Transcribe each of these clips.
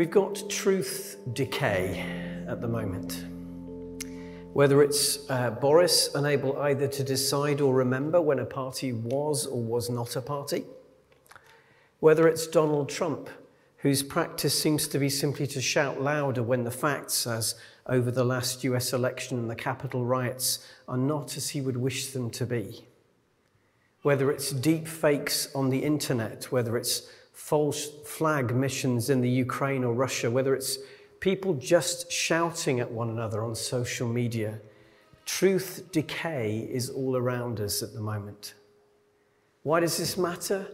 We've got truth decay at the moment. Whether it's uh, Boris unable either to decide or remember when a party was or was not a party, whether it's Donald Trump, whose practice seems to be simply to shout louder when the facts, as over the last US election and the Capitol riots, are not as he would wish them to be. Whether it's deep fakes on the internet, whether it's false flag missions in the Ukraine or Russia, whether it's people just shouting at one another on social media, truth decay is all around us at the moment. Why does this matter?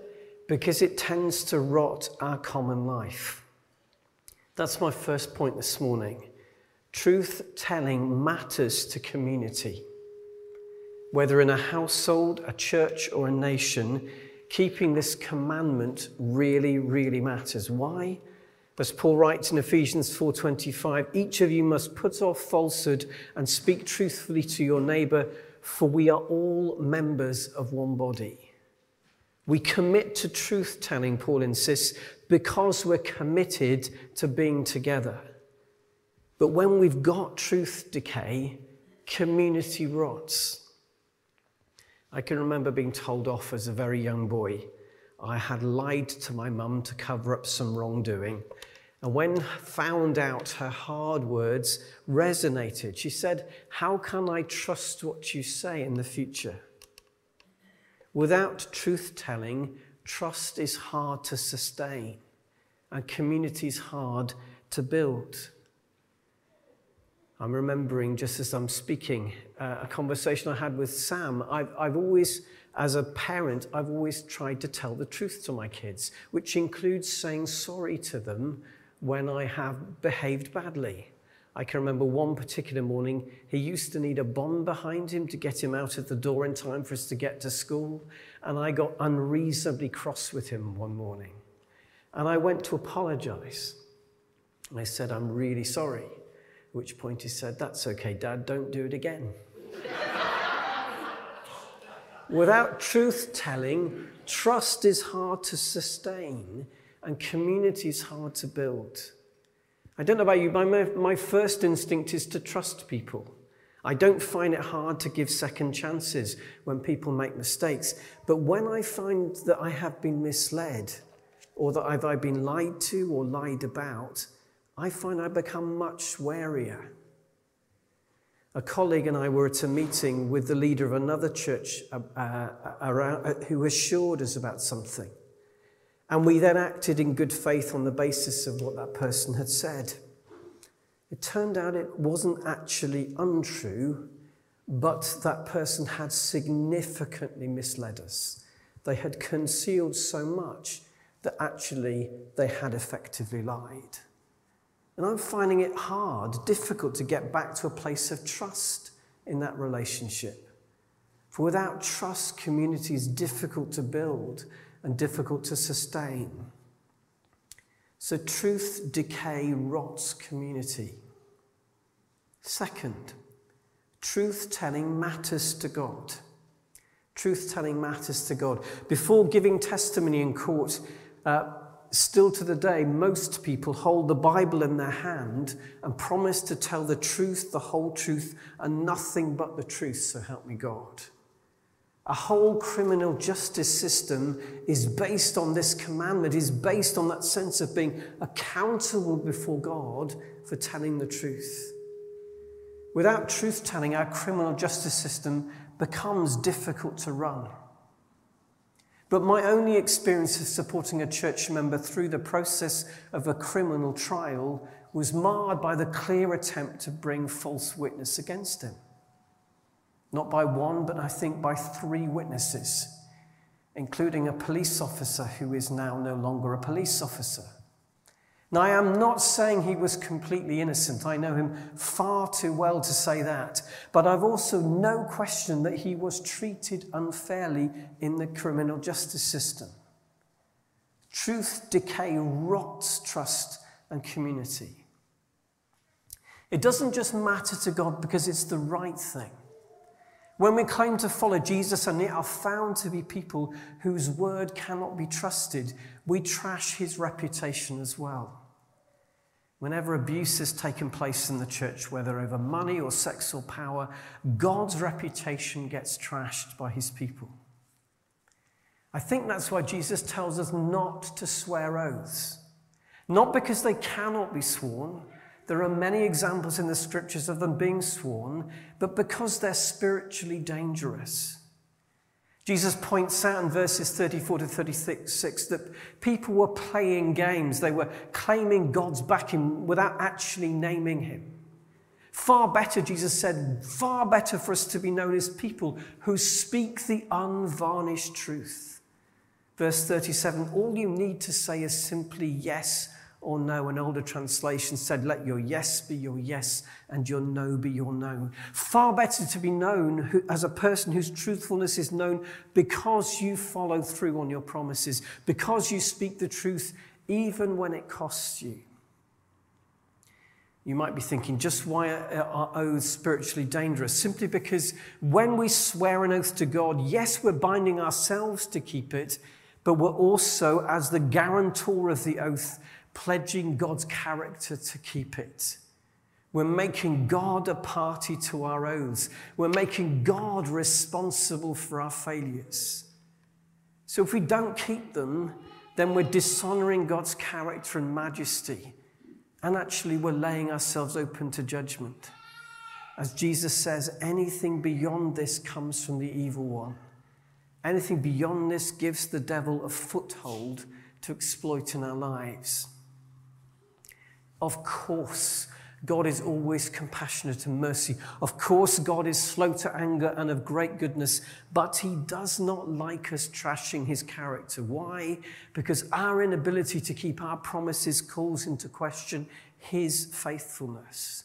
Because it tends to rot our common life. That's my first point this morning. Truth telling matters to community. Whether in a household, a church, or a nation, keeping this commandment really, really matters. Why? As Paul writes in Ephesians 4:25, each of you must put off falsehood and speak truthfully to your neighbor, for we are all members of one body. We commit to truth telling, Paul insists, because we're committed to being together. But when we've got truth decay, community rots. I can remember being told off as a very young boy. I had lied to my mum to cover up some wrongdoing. And when found out, her hard words resonated. She said, How can I trust what you say in the future? Without truth telling, trust is hard to sustain, and communities hard to build. I'm remembering, just as I'm speaking, uh, a conversation I had with Sam. I've, I've always, as a parent, I've always tried to tell the truth to my kids, which includes saying sorry to them when I have behaved badly. I can remember one particular morning, he used to need a bomb behind him to get him out of the door in time for us to get to school. And I got unreasonably cross with him one morning. And I went to apologize. I said, I'm really sorry which point he said, That's okay, Dad, don't do it again. Without truth telling, trust is hard to sustain and community is hard to build. I don't know about you, my, my first instinct is to trust people. I don't find it hard to give second chances when people make mistakes. But when I find that I have been misled, or that I've been lied to or lied about, I find I become much warier. A colleague and I were at a meeting with the leader of another church uh, uh, around, uh, who assured us about something. And we then acted in good faith on the basis of what that person had said. It turned out it wasn't actually untrue, but that person had significantly misled us. They had concealed so much that actually they had effectively lied. And I'm finding it hard, difficult to get back to a place of trust in that relationship. For without trust, community is difficult to build and difficult to sustain. So truth decay rots community. Second, truth telling matters to God. Truth telling matters to God. Before giving testimony in court, uh, still to the day, most people hold the Bible in their hand and promise to tell the truth, the whole truth, and nothing but the truth, so help me God. A whole criminal justice system is based on this commandment, is based on that sense of being accountable before God for telling the truth. Without truth telling, our criminal justice system becomes difficult to run. But my only experience of supporting a church member through the process of a criminal trial was marred by the clear attempt to bring false witness against him. Not by one, but I think by three witnesses, including a police officer who is now no longer a police officer. Now, I am not saying he was completely innocent. I know him far too well to say that. But I've also no question that he was treated unfairly in the criminal justice system. Truth decay rots trust and community. It doesn't just matter to God because it's the right thing. When we claim to follow Jesus and yet are found to be people whose word cannot be trusted, we trash his reputation as well. Whenever abuse has taken place in the church, whether over money or sex or power, God's reputation gets trashed by his people. I think that's why Jesus tells us not to swear oaths. Not because they cannot be sworn, there are many examples in the scriptures of them being sworn, but because they're spiritually dangerous. Jesus points out in verses 34 to 36 that people were playing games. They were claiming God's backing without actually naming him. Far better, Jesus said, far better for us to be known as people who speak the unvarnished truth. Verse 37 all you need to say is simply yes or no. An older translation said, Let your yes be your yes and your no be your no. Far better to be known as a person whose truthfulness is known because you follow through on your promises, because you speak the truth even when it costs you. You might be thinking, just why are oaths spiritually dangerous? Simply because when we swear an oath to God, yes, we're binding ourselves to keep it, but we're also, as the guarantor of the oath, pledging God's character to keep it. We're making God a party to our oaths. We're making God responsible for our failures. So if we don't keep them, then we're dishonoring God's character and majesty. And actually, we're laying ourselves open to judgment. As Jesus says, anything beyond this comes from the evil one. Anything beyond this gives the devil a foothold to exploit in our lives. Of course, God is always compassionate and mercy. Of course, God is slow to anger and of great goodness, but He does not like us trashing His character. Why? Because our inability to keep our promises calls into question His faithfulness.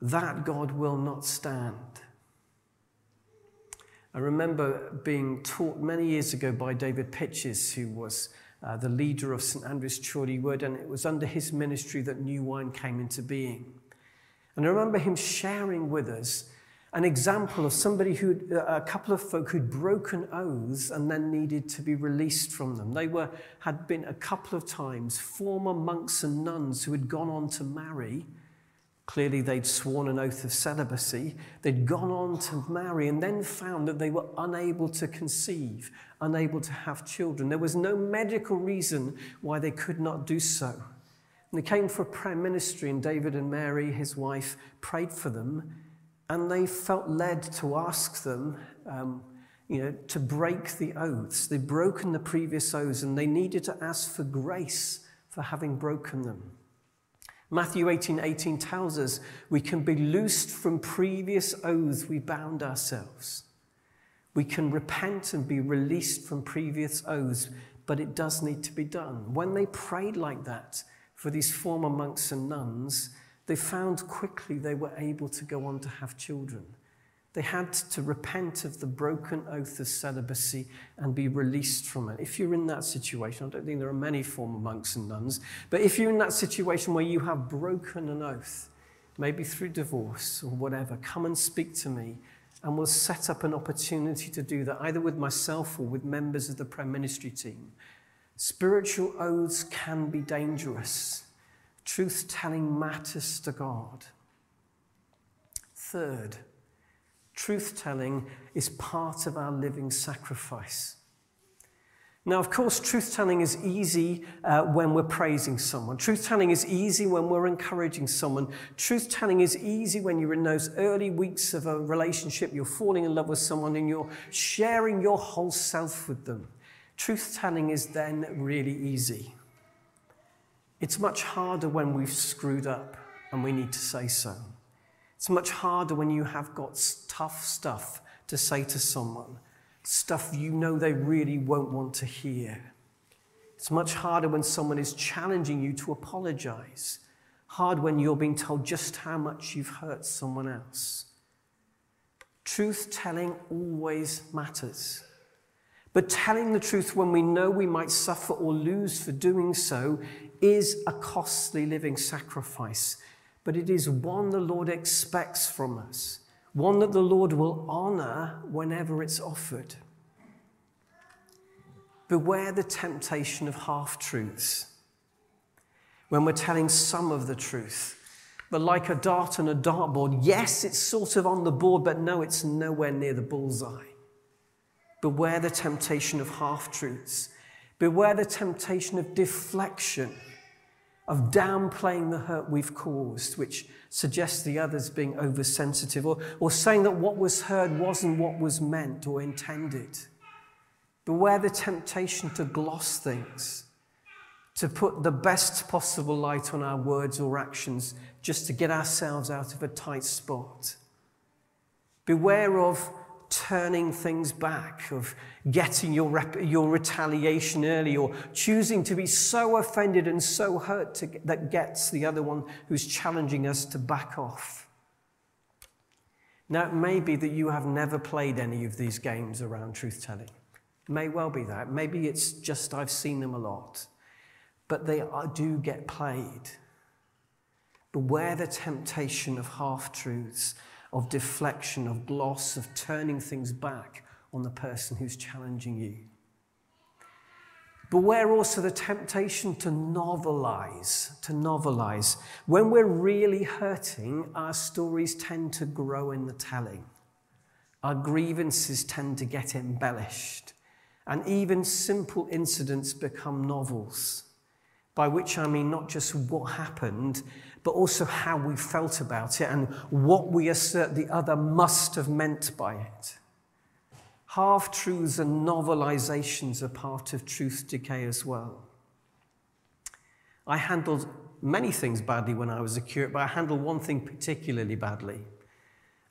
That God will not stand. I remember being taught many years ago by David Pytches, who was uh, the leader of St Andrew's Chorleywood, and it was under his ministry that New Wine came into being. And I remember him sharing with us an example of somebody who, uh, a couple of folk who'd broken oaths and then needed to be released from them. They were, had been a couple of times former monks and nuns who had gone on to marry Clearly, they'd sworn an oath of celibacy. They'd gone on to marry and then found that they were unable to conceive, unable to have children. There was no medical reason why they could not do so. And they came for a prayer ministry, and David and Mary, his wife, prayed for them, and they felt led to ask them. Um, you know, to break the oaths. They'd broken the previous oaths and they needed to ask for grace for having broken them. Matthew 18 18 tells us we can be loosed from previous oaths we bound ourselves. We can repent and be released from previous oaths, but it does need to be done. When they prayed like that for these former monks and nuns, they found quickly they were able to go on to have children. They had to repent of the broken oath of celibacy and be released from it. If you're in that situation, I don't think there are many former monks and nuns, but if you're in that situation where you have broken an oath, maybe through divorce or whatever, come and speak to me and we'll set up an opportunity to do that, either with myself or with members of the prayer ministry team. Spiritual oaths can be dangerous. Truth telling matters to God. Third, Truth telling is part of our living sacrifice. Now, of course, truth telling is easy uh, when we're praising someone. Truth telling is easy when we're encouraging someone. Truth telling is easy when you're in those early weeks of a relationship, you're falling in love with someone and you're sharing your whole self with them. Truth telling is then really easy. It's much harder when we've screwed up and we need to say so. It's much harder when you have got tough stuff to say to someone, stuff you know they really won't want to hear. It's much harder when someone is challenging you to apologize. Hard when you're being told just how much you've hurt someone else. Truth telling always matters. But telling the truth when we know we might suffer or lose for doing so is a costly living sacrifice but it is one the Lord expects from us. one that the Lord will honor whenever it's offered. Beware the temptation of half truths. When we're telling some of the truth, but like a dart on a dartboard, yes, it's sort of on the board, but no, it's nowhere near the bullseye. Beware the temptation of half truths. Beware the temptation of deflection, of downplaying the hurt we've caused, which suggests the others being oversensitive, or, or saying that what was heard wasn't what was meant or intended. Beware the temptation to gloss things, to put the best possible light on our words or actions just to get ourselves out of a tight spot. Beware of turning things back, of getting your, rep- your retaliation early, or choosing to be so offended and so hurt to, that gets the other one who's challenging us to back off. Now, it may be that you have never played any of these games around truth telling. May well be that. Maybe it's just I've seen them a lot. But they are, do get played. Beware the temptation of half truths of deflection, of gloss, of turning things back on the person who's challenging you. Beware also the temptation to novelize, to novelize. When we're really hurting, our stories tend to grow in the telling. Our grievances tend to get embellished, and even simple incidents become novels. By which I mean not just what happened, but also how we felt about it and what we assert the other must have meant by it. Half truths and novelizations are part of truth decay as well. I handled many things badly when I was a curate, but I handled one thing particularly badly.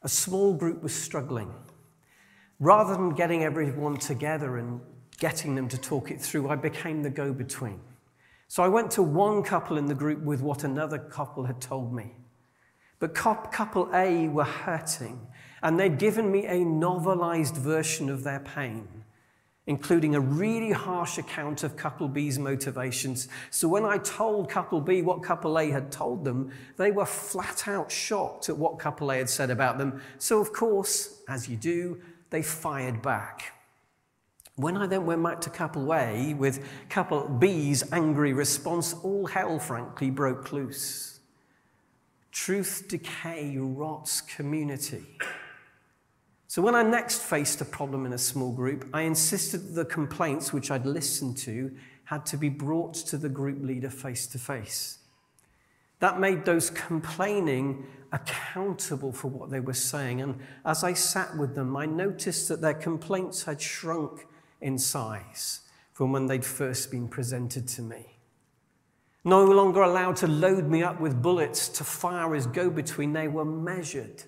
A small group was struggling. Rather than getting everyone together and getting them to talk it through, I became the go between. So I went to one couple in the group with what another couple had told me. But couple A were hurting, and they'd given me a novelized version of their pain, including a really harsh account of couple B's motivations. So when I told couple B what couple A had told them, they were flat out shocked at what couple A had said about them. So, of course, as you do, they fired back. When I then went back to couple A with couple B's angry response, all hell, frankly, broke loose. Truth decay rots community. So, when I next faced a problem in a small group, I insisted that the complaints which I'd listened to had to be brought to the group leader face to face. That made those complaining accountable for what they were saying. And as I sat with them, I noticed that their complaints had shrunk in size from when they'd first been presented to me. No longer allowed to load me up with bullets to fire as go between, they were measured,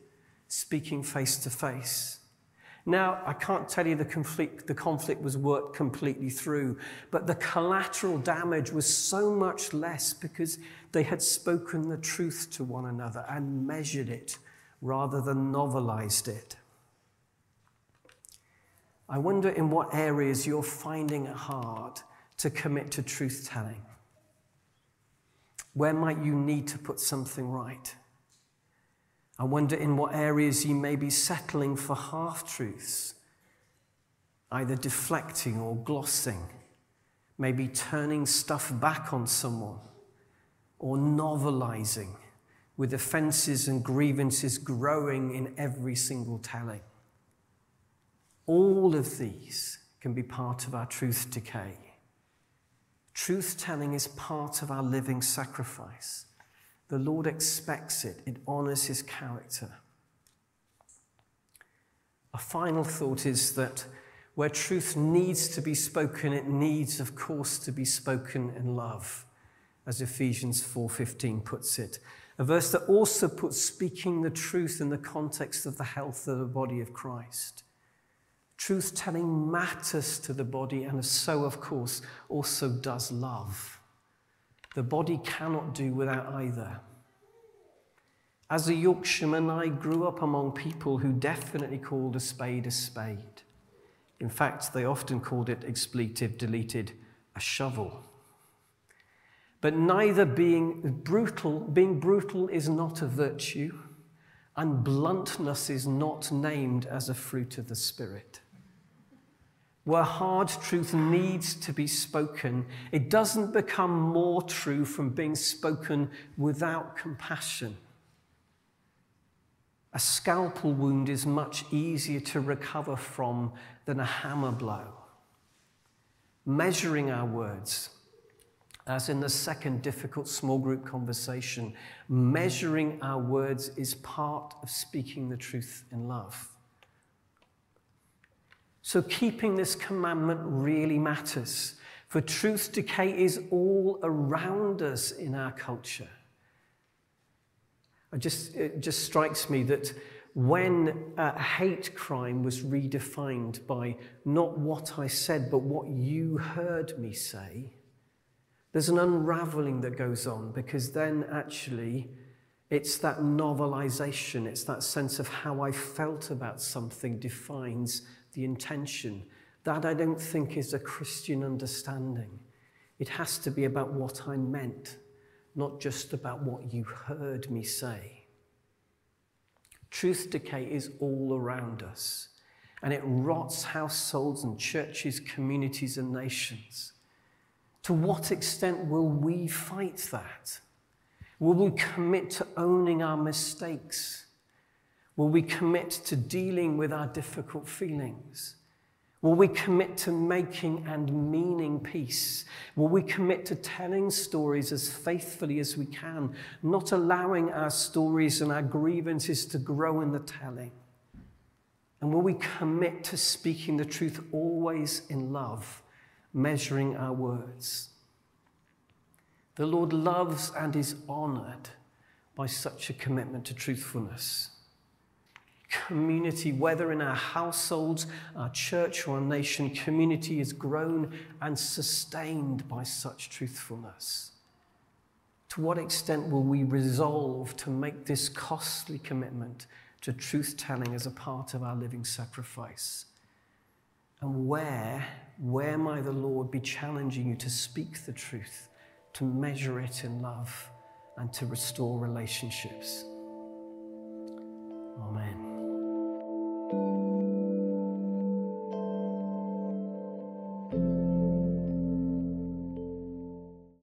speaking face to face. Now, I can't tell you the conflict, the conflict was worked completely through, but the collateral damage was so much less because they had spoken the truth to one another and measured it rather than novelized it. I wonder in what areas you're finding it hard to commit to truth telling. Where might you need to put something right? I wonder in what areas you may be settling for half truths, either deflecting or glossing, maybe turning stuff back on someone, or novelizing with offenses and grievances growing in every single telling. All of these can be part of our truth decay. Truth telling is part of our living sacrifice. The Lord expects it, it honors his character. A final thought is that where truth needs to be spoken, it needs, of course, to be spoken in love, as Ephesians 4:15 puts it. A verse that also puts speaking the truth in the context of the health of the body of Christ. Truth telling matters to the body, and so, of course, also does love. The body cannot do without either. As a Yorkshireman, I grew up among people who definitely called a spade a spade. In fact, they often called it expletive deleted a shovel. But neither being brutal, being brutal is not a virtue, and bluntness is not named as a fruit of the Spirit. Where hard truth needs to be spoken, it doesn't become more true from being spoken without compassion. A scalpel wound is much easier to recover from than a hammer blow. Measuring our words, as in the second difficult small group conversation, measuring our words is part of speaking the truth in love. So, keeping this commandment really matters, for truth decay is all around us in our culture. It just, it just strikes me that when hate crime was redefined by not what I said, but what you heard me say, there's an unraveling that goes on because then actually it's that novelization, it's that sense of how I felt about something defines the intention. That I don't think is a Christian understanding. It has to be about what I meant not just about what you heard me say. Truth decay is all around us, and it rots households and churches, communities, and nations. To what extent will we fight that? Will we commit to owning our mistakes? Will we commit to dealing with our difficult feelings? Will we commit to making and meaning peace? Will we commit to telling stories as faithfully as we can, not allowing our stories and our grievances to grow in the telling? And will we commit to speaking the truth always in love, measuring our words? The Lord loves and is honored by such a commitment to truthfulness community, whether in our households, our church, or our nation, community is grown and sustained by such truthfulness. To what extent will we resolve to make this costly commitment to truth telling as a part of our living sacrifice? And where, where might the Lord be challenging you to speak the truth, to measure it in love, and to restore relationships?